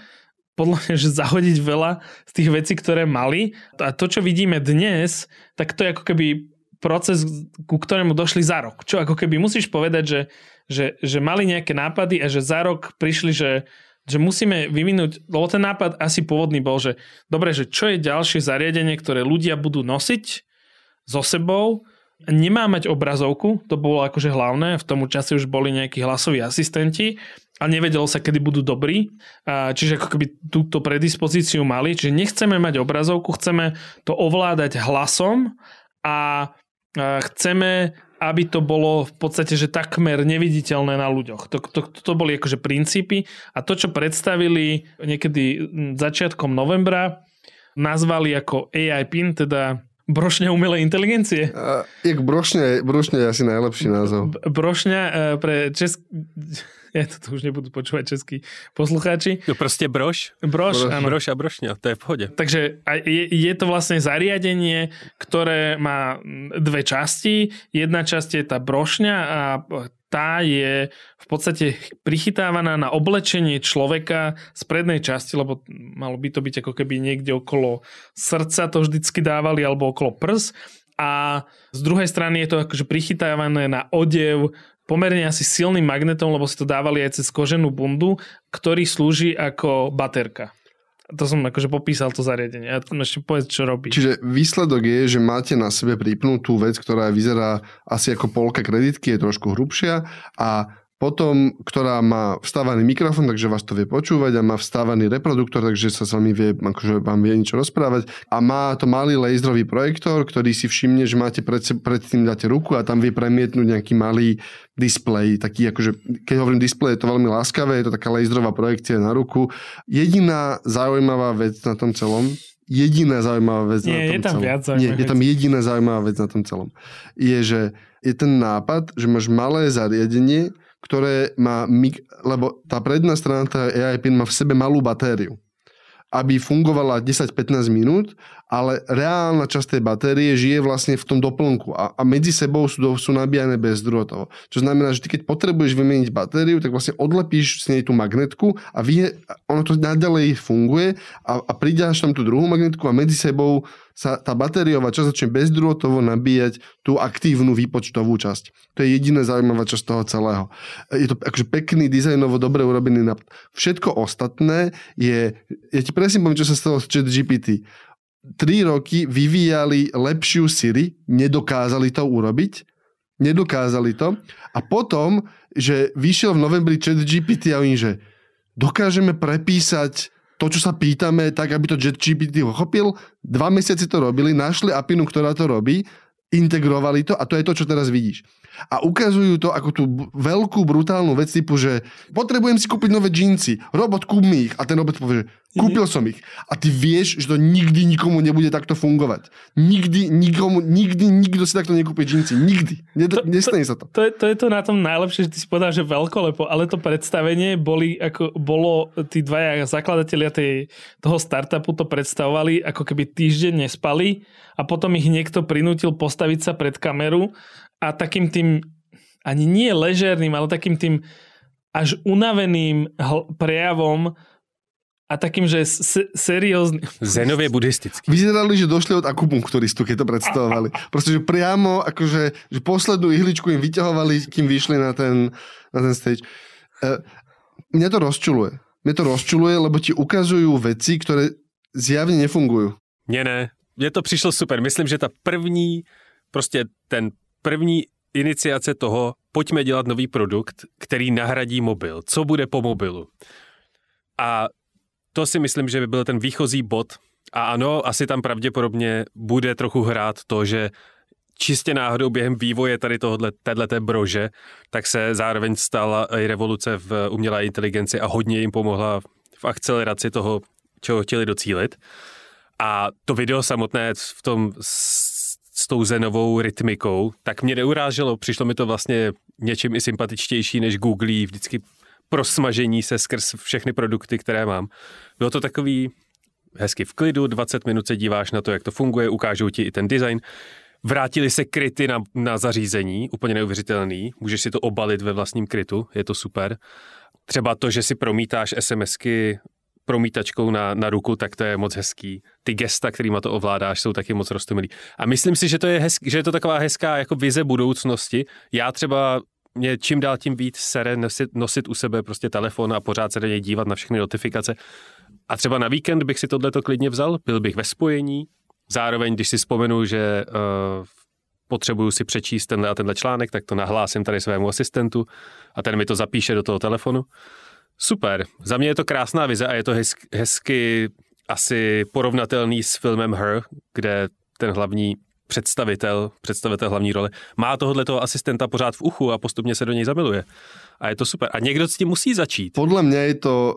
podľa mňa, že zahodiť veľa z tých vecí, ktoré mali. A to, čo vidíme dnes, tak to je ako keby proces, ku ktorému došli za rok. Čo ako keby musíš povedať, že že, že mali nejaké nápady a že za rok prišli, že, že musíme vyvinúť, lebo ten nápad asi pôvodný bol, že dobre, že čo je ďalšie zariadenie, ktoré ľudia budú nosiť so sebou, nemá mať obrazovku, to bolo akože hlavné, v tom čase už boli nejakí hlasoví asistenti a nevedelo sa, kedy budú dobrí, čiže ako keby túto predispozíciu mali, čiže nechceme mať obrazovku, chceme to ovládať hlasom a chceme aby to bolo v podstate, že takmer neviditeľné na ľuďoch. To, to, to boli akože princípy a to, čo predstavili niekedy začiatkom novembra, nazvali ako AI PIN, teda brošňa umelej inteligencie. Uh, jak brošňa, brošňa je asi najlepší názov. Brošňa uh, pre česk to už nebudú počúvať českí poslucháči. No proste broš. Broš, broš, áno. broš a brošňa, to je v pohode. Takže je, je to vlastne zariadenie, ktoré má dve časti. Jedna časť je tá brošňa a tá je v podstate prichytávaná na oblečenie človeka z prednej časti, lebo malo by to byť ako keby niekde okolo srdca to vždycky dávali, alebo okolo prs. A z druhej strany je to akože prichytávané na odev pomerne asi silným magnetom, lebo si to dávali aj cez koženú bundu, ktorý slúži ako baterka. To som akože popísal to zariadenie. A ešte povedz, čo robí. Čiže výsledok je, že máte na sebe pripnutú vec, ktorá vyzerá asi ako polka kreditky, je trošku hrubšia a potom, ktorá má vstávaný mikrofón, takže vás to vie počúvať a má vstávaný reproduktor, takže sa s vami vie, akože vám vie niečo rozprávať a má to malý laserový projektor, ktorý si všimne, že máte pred, pred tým dáte ruku a tam vie premietnúť nejaký malý displej, taký akože, keď hovorím displej, je to veľmi láskavé, je to taká laserová projekcia na ruku. Jediná zaujímavá vec na tom celom, jediná zaujímavá vec Nie, na tom je tam celom. viac Nie, je tam jediná zaujímavá vec na tom celom. Je, že je ten nápad, že máš malé zariadenie, ktoré má, lebo tá predná strana tá AI PIN má v sebe malú batériu aby fungovala 10-15 minút ale reálna časť tej batérie žije vlastne v tom doplnku a, a medzi sebou sú, sú nabíjane bezdrôtovo. Čo znamená, že ty keď potrebuješ vymeniť batériu, tak vlastne odlepíš z nej tú magnetku a vie, ono to naďalej funguje a, a pridáš tam tú druhú magnetku a medzi sebou sa tá batériová časť začne bezdrôtovo nabíjať tú aktívnu výpočtovú časť. To je jediná zaujímavá časť toho celého. Je to akože pekný, dizajnovo dobre urobený nápad. Všetko ostatné je, ja ti presne poviem, čo sa stalo s chat GPT. 3 roky vyvíjali lepšiu Siri, nedokázali to urobiť, nedokázali to a potom, že vyšiel v novembri chat GPT a oni, že dokážeme prepísať to, čo sa pýtame, tak, aby to ChatGPT pochopil. Dva mesiace to robili, našli apinu, ktorá to robí, integrovali to a to je to, čo teraz vidíš a ukazujú to ako tú veľkú brutálnu vec typu, že potrebujem si kúpiť nové džínsy, robot kúp mi ich a ten robot povie, že kúpil som ich a ty vieš, že to nikdy nikomu nebude takto fungovať. Nikdy, nikomu, nikdy, nikto si takto nekúpi džínsy. Nikdy. Ned- to, nestane sa to. To je, to je to na tom najlepšie, že ty si povedal, že veľkolepo, ale to predstavenie boli, ako bolo tí dvaja zakladatelia tej, toho startupu to predstavovali, ako keby týždeň nespali a potom ich niekto prinútil postaviť sa pred kameru a takým tým, ani nie ležerným, ale takým tým až unaveným hl- prejavom a takým, že s- seriózny... Zenovie buddhistický. Vyzerali, že došli od akupunkturistu, keď to predstavovali. Proste, že priamo, akože, že poslednú ihličku im vyťahovali, kým vyšli na ten, na ten stage. E, mňa to rozčuluje. Mňa to rozčuluje, lebo ti ukazujú veci, ktoré zjavne nefungujú. Nie, ne. Mně to přišlo super. Myslím, že ta první, prostě ten první iniciace toho, pojďme dělat nový produkt, který nahradí mobil. Co bude po mobilu? A to si myslím, že by byl ten výchozí bod. A ano, asi tam pravděpodobně bude trochu hrát to, že čistě náhodou během vývoje tady tohohle, téhleté brože, tak se zároveň stala i revoluce v umělé inteligenci a hodně jim pomohla v akceleraci toho, čeho chtěli docílit. A to video samotné v tom s tou zenovou rytmikou, tak mě neuráželo. Přišlo mi to vlastně něčím i sympatičtější než Google vždycky prosmažení se skrz všechny produkty, které mám. Bylo to takový hezky v klidu, 20 minut se díváš na to, jak to funguje, ukážou ti i ten design. Vrátili se kryty na, na zařízení, úplně neuvěřitelný. Můžeš si to obalit ve vlastním krytu, je to super. Třeba to, že si promítáš SMSky promítačkou na, na ruku, tak to je moc hezký. Ty gesta, kterýma to ovládáš, jsou taky moc roztomilý. A myslím si, že to je, hezký, že je to taková hezká jako vize budoucnosti. Já třeba mě čím dál tím víc sere nosit, nosit u sebe prostě telefon a pořád se do dívat na všechny notifikace. A třeba na víkend bych si tohleto klidně vzal, byl bych ve spojení, zároveň, když si vzpomenu, že uh, potřebuju si přečíst tenhle a tenhle článek, tak to nahlásím tady svému asistentu a ten mi to zapíše do toho telefonu. Super. Za mě je to krásná vize a je to hezky, hezky asi porovnatelný s filmem Her, kde ten hlavní představitel, představitel hlavní role, má tohohle toho asistenta pořád v uchu a postupně se do něj zamiluje. A je to super. A někdo s tím musí začít. Podle mě je to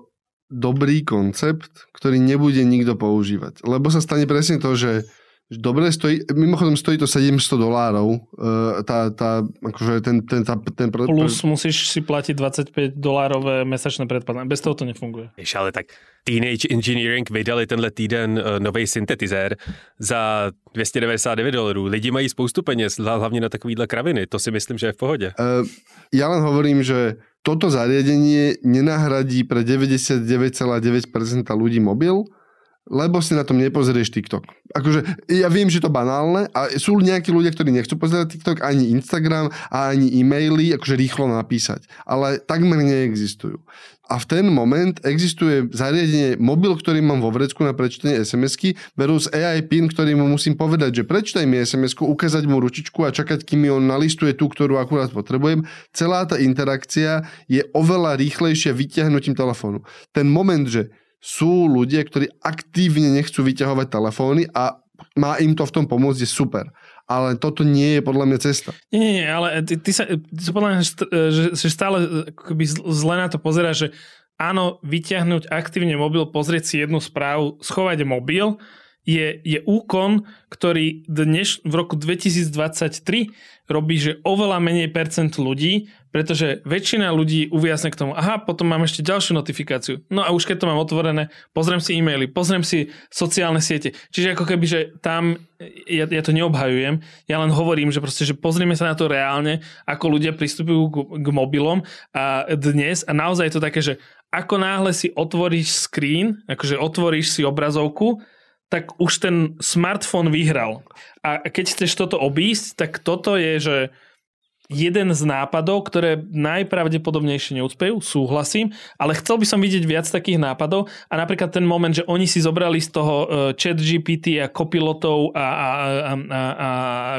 dobrý koncept, ktorý nebude nikto používať. Lebo sa stane presne to, že dobre stojí, mimochodom stojí to 700 dolárov, uh, tá, tá, akože ten, ten, tá, ten pre, Plus musíš si platiť 25 dolárové mesačné predplatné. Bez toho to nefunguje. Jež, ale tak Teenage Engineering vydali tenhle týden uh, nový syntetizér za 299 dolarů. Lidi mají spoustu peněz, hlavně na takovýhle kraviny. To si myslím, že je v pohodě. Uh, ja len hovorím, že toto zariadenie nenahradí pre 99,9% ľudí mobil, lebo si na tom nepozrieš TikTok. Akože ja viem, že to banálne a sú nejakí ľudia, ktorí nechcú pozerať TikTok, ani Instagram ani e-maily, akože rýchlo napísať. Ale takmer neexistujú. A v ten moment existuje zariadenie, mobil, ktorý mám vo vrecku na prečítanie SMS-ky, versus AI PIN, ktorý mu musím povedať, že prečítaj mi SMS-ku, ukázať mu ručičku a čakať, kým on nalistuje tú, ktorú akurát potrebujem. Celá tá interakcia je oveľa rýchlejšia vyťahnutím telefónu. Ten moment, že sú ľudia, ktorí aktívne nechcú vyťahovať telefóny a má im to v tom pomôcť, je super. Ale toto nie je podľa mňa cesta. Nie, nie, ale ty, ty sa, ty sa podľa mňa, že, že stále akoby zle na to pozera, že áno, vyťahnuť aktívne mobil, pozrieť si jednu správu, schovať mobil, je, je úkon, ktorý dnes v roku 2023 robí, že oveľa menej percent ľudí, pretože väčšina ľudí uviasne k tomu, aha, potom mám ešte ďalšiu notifikáciu. No a už keď to mám otvorené, pozriem si e-maily, pozriem si sociálne siete. Čiže ako keby, že tam, ja, ja to neobhajujem, ja len hovorím, že proste, že pozrieme sa na to reálne, ako ľudia pristupujú k, k mobilom a dnes a naozaj je to také, že ako náhle si otvoríš screen, akože otvoríš si obrazovku, tak už ten smartfón vyhral. A keď chceš toto obísť, tak toto je, že jeden z nápadov, ktoré najpravdepodobnejšie neúspejú, súhlasím, ale chcel by som vidieť viac takých nápadov a napríklad ten moment, že oni si zobrali z toho uh, chat GPT a kopilotov a, a, a, a,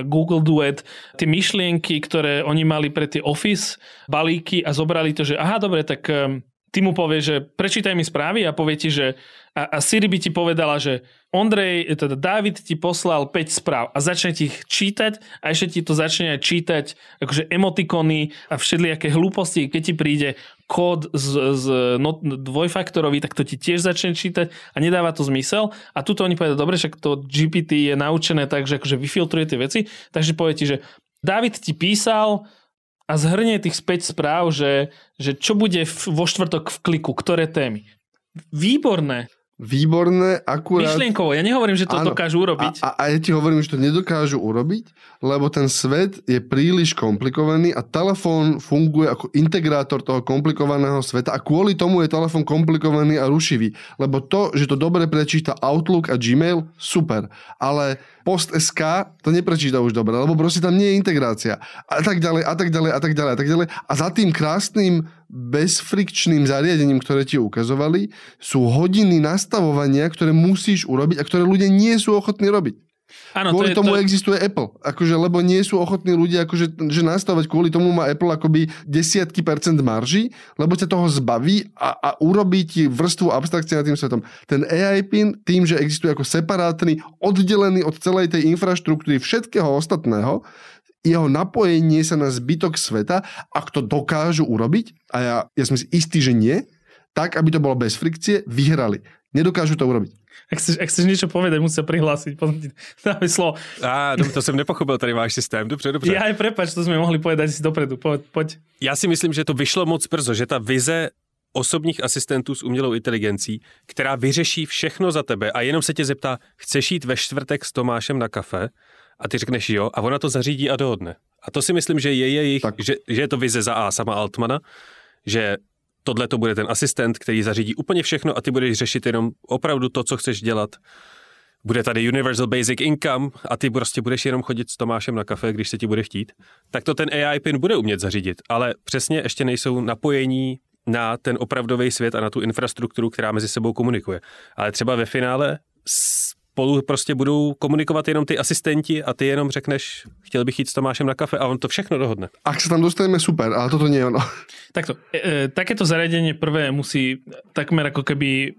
Google Duet tie myšlienky, ktoré oni mali pre tie Office balíky a zobrali to, že aha, dobre, tak um, ty mu povie, že prečítaj mi správy a povie ti, že a, a Siri by ti povedala, že Ondrej, teda David ti poslal 5 správ a začne ti ich čítať a ešte ti to začne aj čítať akože emotikony a všelijaké hlúposti, keď ti príde kód z, z no, dvojfaktorový, tak to ti tiež začne čítať a nedáva to zmysel. A tuto oni povedia, dobre, však to GPT je naučené tak, že akože vyfiltruje tie veci, takže povie ti, že David ti písal a zhrnie tých späť správ, že, že čo bude v, vo štvrtok v kliku, ktoré témy. Výborné výborné, akurát... Myšlienkovo, ja nehovorím, že to áno, dokážu urobiť. A, a, a ja ti hovorím, že to nedokážu urobiť, lebo ten svet je príliš komplikovaný a telefón funguje ako integrátor toho komplikovaného sveta a kvôli tomu je telefón komplikovaný a rušivý. Lebo to, že to dobre prečíta Outlook a Gmail, super. Ale Post.sk to neprečíta už dobre, lebo proste tam nie je integrácia. A tak ďalej, a tak ďalej, a tak ďalej, a tak ďalej. A za tým krásnym bezfrikčným zariadením, ktoré ti ukazovali, sú hodiny nastavovania, ktoré musíš urobiť a ktoré ľudia nie sú ochotní robiť. Áno, kvôli to je, tomu to... existuje Apple. Akože, lebo nie sú ochotní ľudia akože, že nastavať, kvôli tomu má Apple akoby desiatky percent marží, lebo sa toho zbaví a, a urobí ti vrstvu abstrakcie nad tým svetom. Ten AI pin tým, že existuje ako separátny, oddelený od celej tej infraštruktúry všetkého ostatného, jeho napojenie sa na zbytok sveta, ak to dokážu urobiť, a ja, ja som si istý, že nie, tak, aby to bolo bez frikcie, vyhrali. Nedokážu to urobiť. Ak chceš, ak chceš niečo povedať, musí sa prihlásiť. Dáme slovo. Á, to jsem nepochopil, tady váš systém. Dobře, dobře. Ja aj prepač, to sme mohli povedať si dopredu. Poď, poď. Já si myslím, že to vyšlo moc brzo, že ta vize osobních asistentů s umělou inteligencí, která vyřeší všechno za tebe a jenom se tě zeptá, chceš jít ve čtvrtek s Tomášem na kafe? a ty řekneš jo a ona to zařídí a dohodne. A to si myslím, že je jejich, že, že je to vize za A sama Altmana, že tohle to bude ten asistent, který zařídí úplně všechno a ty budeš řešit jenom opravdu to, co chceš dělat. Bude tady Universal Basic Income a ty prostě budeš jenom chodit s Tomášem na kafe, když se ti bude chtít. Tak to ten AI pin bude umět zařídit, ale přesně ještě nejsou napojení na ten opravdový svět a na tu infrastrukturu, která mezi sebou komunikuje. Ale třeba ve finále spolu prostě budou komunikovat jenom ty asistenti a ty jenom řekneš, chtěl bych jít s Tomášem na kafe a on to všechno dohodne. Ak sa tam dostaneme, super, ale toto nie je ono. Takto, e, e, takéto zariadenie prvé musí takmer ako keby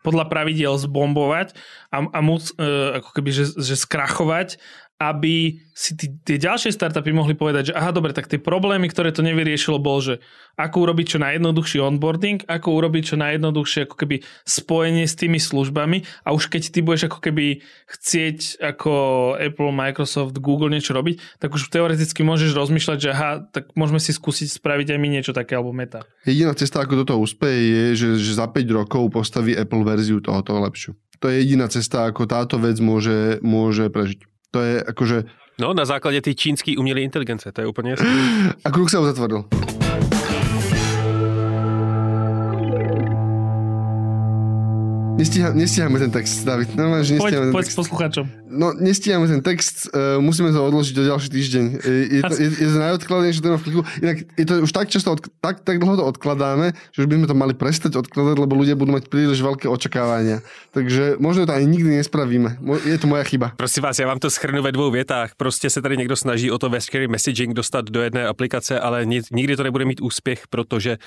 podľa pravidiel zbombovať a, a mus, e, ako keby, že, že skrachovať aby si tí, tie ďalšie startupy mohli povedať, že aha, dobre, tak tie problémy, ktoré to nevyriešilo, bol, že ako urobiť čo najjednoduchší onboarding, ako urobiť čo najjednoduchšie ako keby spojenie s tými službami a už keď ty budeš ako keby chcieť ako Apple, Microsoft, Google niečo robiť, tak už teoreticky môžeš rozmýšľať, že aha, tak môžeme si skúsiť spraviť aj my niečo také alebo meta. Jediná cesta, ako do toho úspeje, je, že, že za 5 rokov postaví Apple verziu tohoto lepšiu. To je jediná cesta, ako táto vec môže, môže prežiť. To je akože... No, na základě té čínské umělé inteligence, to je úplně jasné. A kruh se uzatvoril. Nestíha, nestíhame ten text, David. No, že poď, poď s poslucháčom. No, nestíhame ten text, uh, musíme to odložiť do ďalší týždeň. Je, je, to, je, je to najodkladnejšie téma v kliku. Inak je to už tak často, od, tak, tak dlho to odkladáme, že už by sme to mali prestať odkladať, lebo ľudia budú mať príliš veľké očakávania. Takže možno to ani nikdy nespravíme. Je to moja chyba. Prosím vás, já vám to schrnu ve dvou větách. Prostě se tady někdo snaží o to veškerý messaging dostat do jedné aplikace, ale nikdy to nebude mít úspěch, protože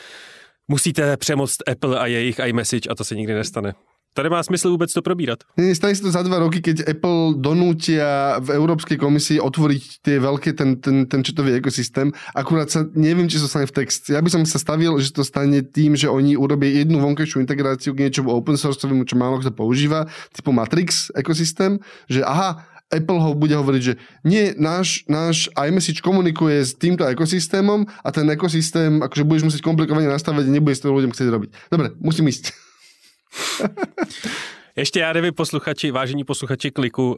musíte přemoct Apple a jejich iMessage a to se nikdy nestane. To nemá smysl vôbec to probírať. Nie, stane sa to za dva roky, keď Apple donútia v Európskej komisii otvoriť tie veľké, ten, ten, ten četový ekosystém. Akurát sa neviem, či sa stane v text. Ja by som sa stavil, že to stane tým, že oni urobia jednu vonkajšiu integráciu k niečomu open sourceovému, čo málo kto používa, typu Matrix ekosystém, že aha, Apple ho bude hovoriť, že nie, náš, náš iMessage komunikuje s týmto ekosystémom a ten ekosystém, akože budeš musieť komplikovane nastaviť nebudeš to ľuďom chcieť robiť. Dobre, musím ísť. Ještě já nevím, posluchači, vážení posluchači kliku,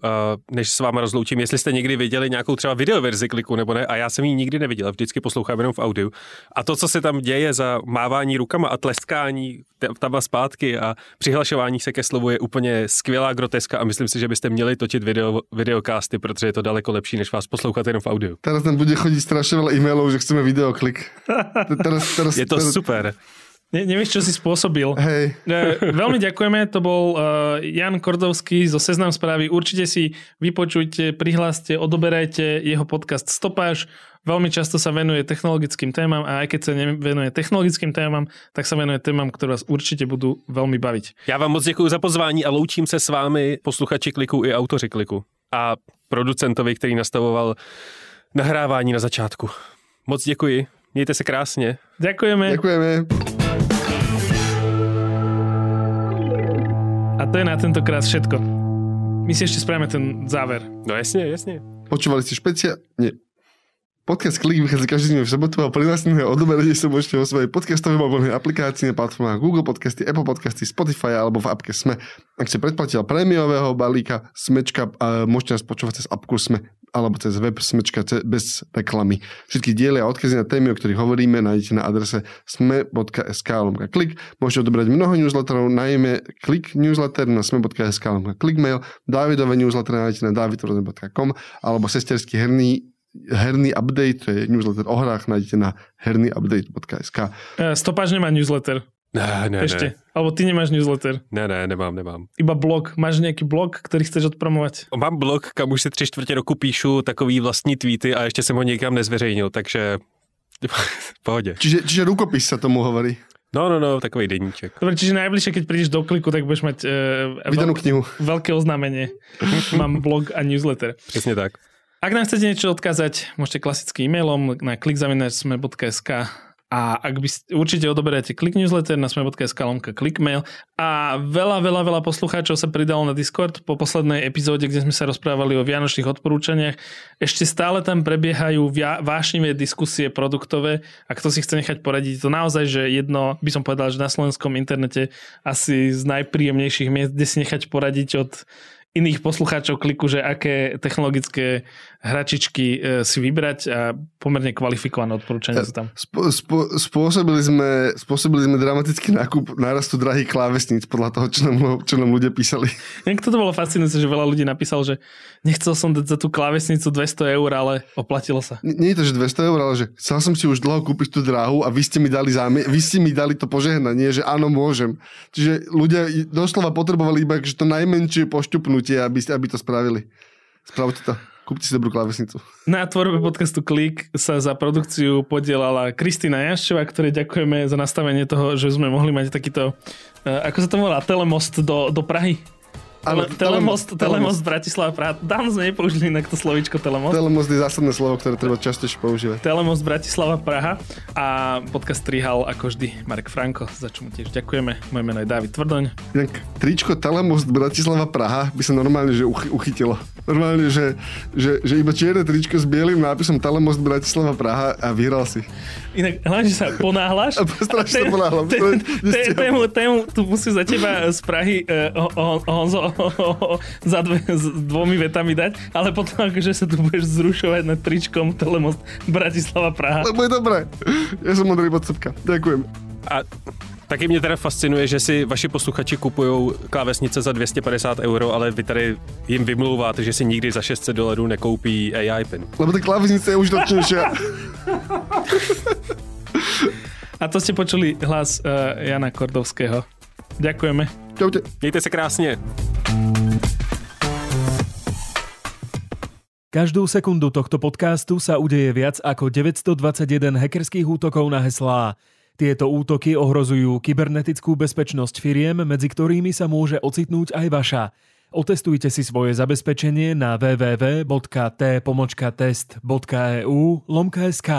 než s váma rozloučím, jestli jste někdy viděli nějakou třeba videoverzi kliku nebo ne, a já jsem ji nikdy neviděl, vždycky poslouchám jenom v audiu. A to, co se tam děje za mávání rukama a tleskání tam a zpátky a přihlašování se ke slovu je úplně skvělá groteska a myslím si, že byste měli točit video, videokásty, protože je to daleko lepší, než vás poslouchat jenom v audiu. Teraz tam bude chodit strašně veľa e-mailov, že chceme videoklik. Teraz, teraz, je to teraz... super. Ne, nevieš, čo si spôsobil. Hej. Veľmi ďakujeme, to bol uh, Jan Kordovský zo Seznam správy. Určite si vypočujte, prihláste, odoberajte jeho podcast Stopáž. Veľmi často sa venuje technologickým témam a aj keď sa nevenuje technologickým témam, tak sa venuje témam, ktoré vás určite budú veľmi baviť. Já vám moc děkuji za pozvání a loučím se s vámi, posluchači kliku i autoři kliku. A producentovi, který nastavoval nahrávání na začátku. Moc děkuji. Mějte se krásně. Ďakujeme. Ďakujeme. A to je na tentokrát všetko. My si ešte spravíme ten záver. No jasne, jasne. Počúvali ste špeciál... Nie. Podcast Klik vychádza každý deň v sobotu a pri odoberení sa môžete vo svojej podcastovej mobilnej aplikácii na platformách Google Podcasty, Apple Podcasty, Spotify alebo v appke Sme. Ak ste predplatiteľ prémiového balíka Smečka, môžete nás počúvať cez appku Sme alebo cez web Smečka bez reklamy. Všetky diely a odkazy na témy, o ktorých hovoríme, nájdete na adrese sme.sk klik. Môžete odobrať mnoho newsletterov, najmä klik newsletter na sme.sk klikmail, Davidové newsletter nájdete na davidrozne.com alebo sesterský herný herný update, to je newsletter o hrách, nájdete na hernyupdate.sk. E, stopáž nemá newsletter. Ne, ne, Ešte. ne. Alebo ty nemáš newsletter. Ne, ne, nemám, nemám. Iba blog. Máš nejaký blog, ktorý chceš odpromovať? Mám blog, kam už si tři čtvrtě roku píšu takový vlastní tweety a ještě jsem ho nikam nezveřejnil, takže pohodě. Čiže, čiže rukopis sa tomu hovorí. No, no, no, takový deníček. Dobre, čiže najbližšie, keď prídeš do kliku, tak budeš mať uh, Vydanú knihu. veľké oznámenie. Mám blog a newsletter. Přesně tak. Ak nám chcete niečo odkázať, môžete klasickým e-mailom na klikzavináčsme.sk a ak by ste, určite odoberáte klik newsletter na sme.sk lomka klikmail a veľa, veľa, veľa poslucháčov sa pridalo na Discord po poslednej epizóde, kde sme sa rozprávali o vianočných odporúčaniach. Ešte stále tam prebiehajú via, vášnivé diskusie produktové a kto si chce nechať poradiť, to naozaj, že jedno, by som povedal, že na slovenskom internete asi z najpríjemnejších miest, kde si nechať poradiť od iných poslucháčov kliku, že aké technologické hračičky e, si vybrať a pomerne kvalifikované odporúčania sú tam. Spo, spo, spôsobili, sme, spôsobili sme dramatický nákup nárastu drahých klávesníc podľa toho, čo nám, čo nám ľudia písali. Niekto to bolo fascinujúce, že veľa ľudí napísal, že nechcel som dať za tú klávesnicu 200 eur, ale oplatilo sa. Nie, nie je to, že 200 eur, ale že chcel som si už dlho kúpiť tú dráhu a vy ste mi dali zámi- vy ste mi dali to požehnanie, že áno, môžem. Čiže ľudia doslova potrebovali iba že to najmenšie pošťupnutie, aby, aby to spravili. Spravte to. Kúpte si dobrú klávesnicu. Na tvorbe podcastu Klik sa za produkciu podielala Kristina Jaščová, ktorej ďakujeme za nastavenie toho, že sme mohli mať takýto, uh, ako sa to volá, telemost do, do Prahy. Ale telemost, telemost, telemost Bratislava Praha. Dávno sme nepoužili inak to slovičko telemost. Telemost je zásadné slovo, ktoré treba častejšie používať. Telemost Bratislava Praha a podcast strihal ako vždy Marek Franko, za čo mu tiež ďakujeme. Moje meno je David Tvrdoň. Inak tričko Telemost Bratislava Praha by sa normálne že uchy, uchytilo. Normálne, že, že, že iba čierne tričko s bielým nápisom Telemost Bratislava Praha a vyhral si. Inak hlavne, že sa ponáhľaš. A strašne sa ponáhľam. Tému, tému tu musí za teba z Prahy uh, Honzo za dve, s dvomi vetami dať, ale potom akože sa tu budeš zrušovať nad tričkom Telemost Bratislava Praha. Lebo je dobré. Ja som modrý podsebka. Ďakujem. A taky mě teda fascinuje, že si vaši posluchači kupují klávesnice za 250 euro, ale vy tady jim vymlouváte, že si nikdy za 600 dolarů nekoupí AI pin. Lebo tá klávesnica je už dočnejšia. A to ste počuli hlas uh, Jana Kordovského. Ďakujeme. Čaute. Mějte se krásně. Každú sekundu tohto podcastu sa udeje viac ako 921 hackerských útokov na heslá. Tieto útoky ohrozujú kybernetickú bezpečnosť firiem, medzi ktorými sa môže ocitnúť aj vaša. Otestujte si svoje zabezpečenie na www.t-test.eu lomka.sk.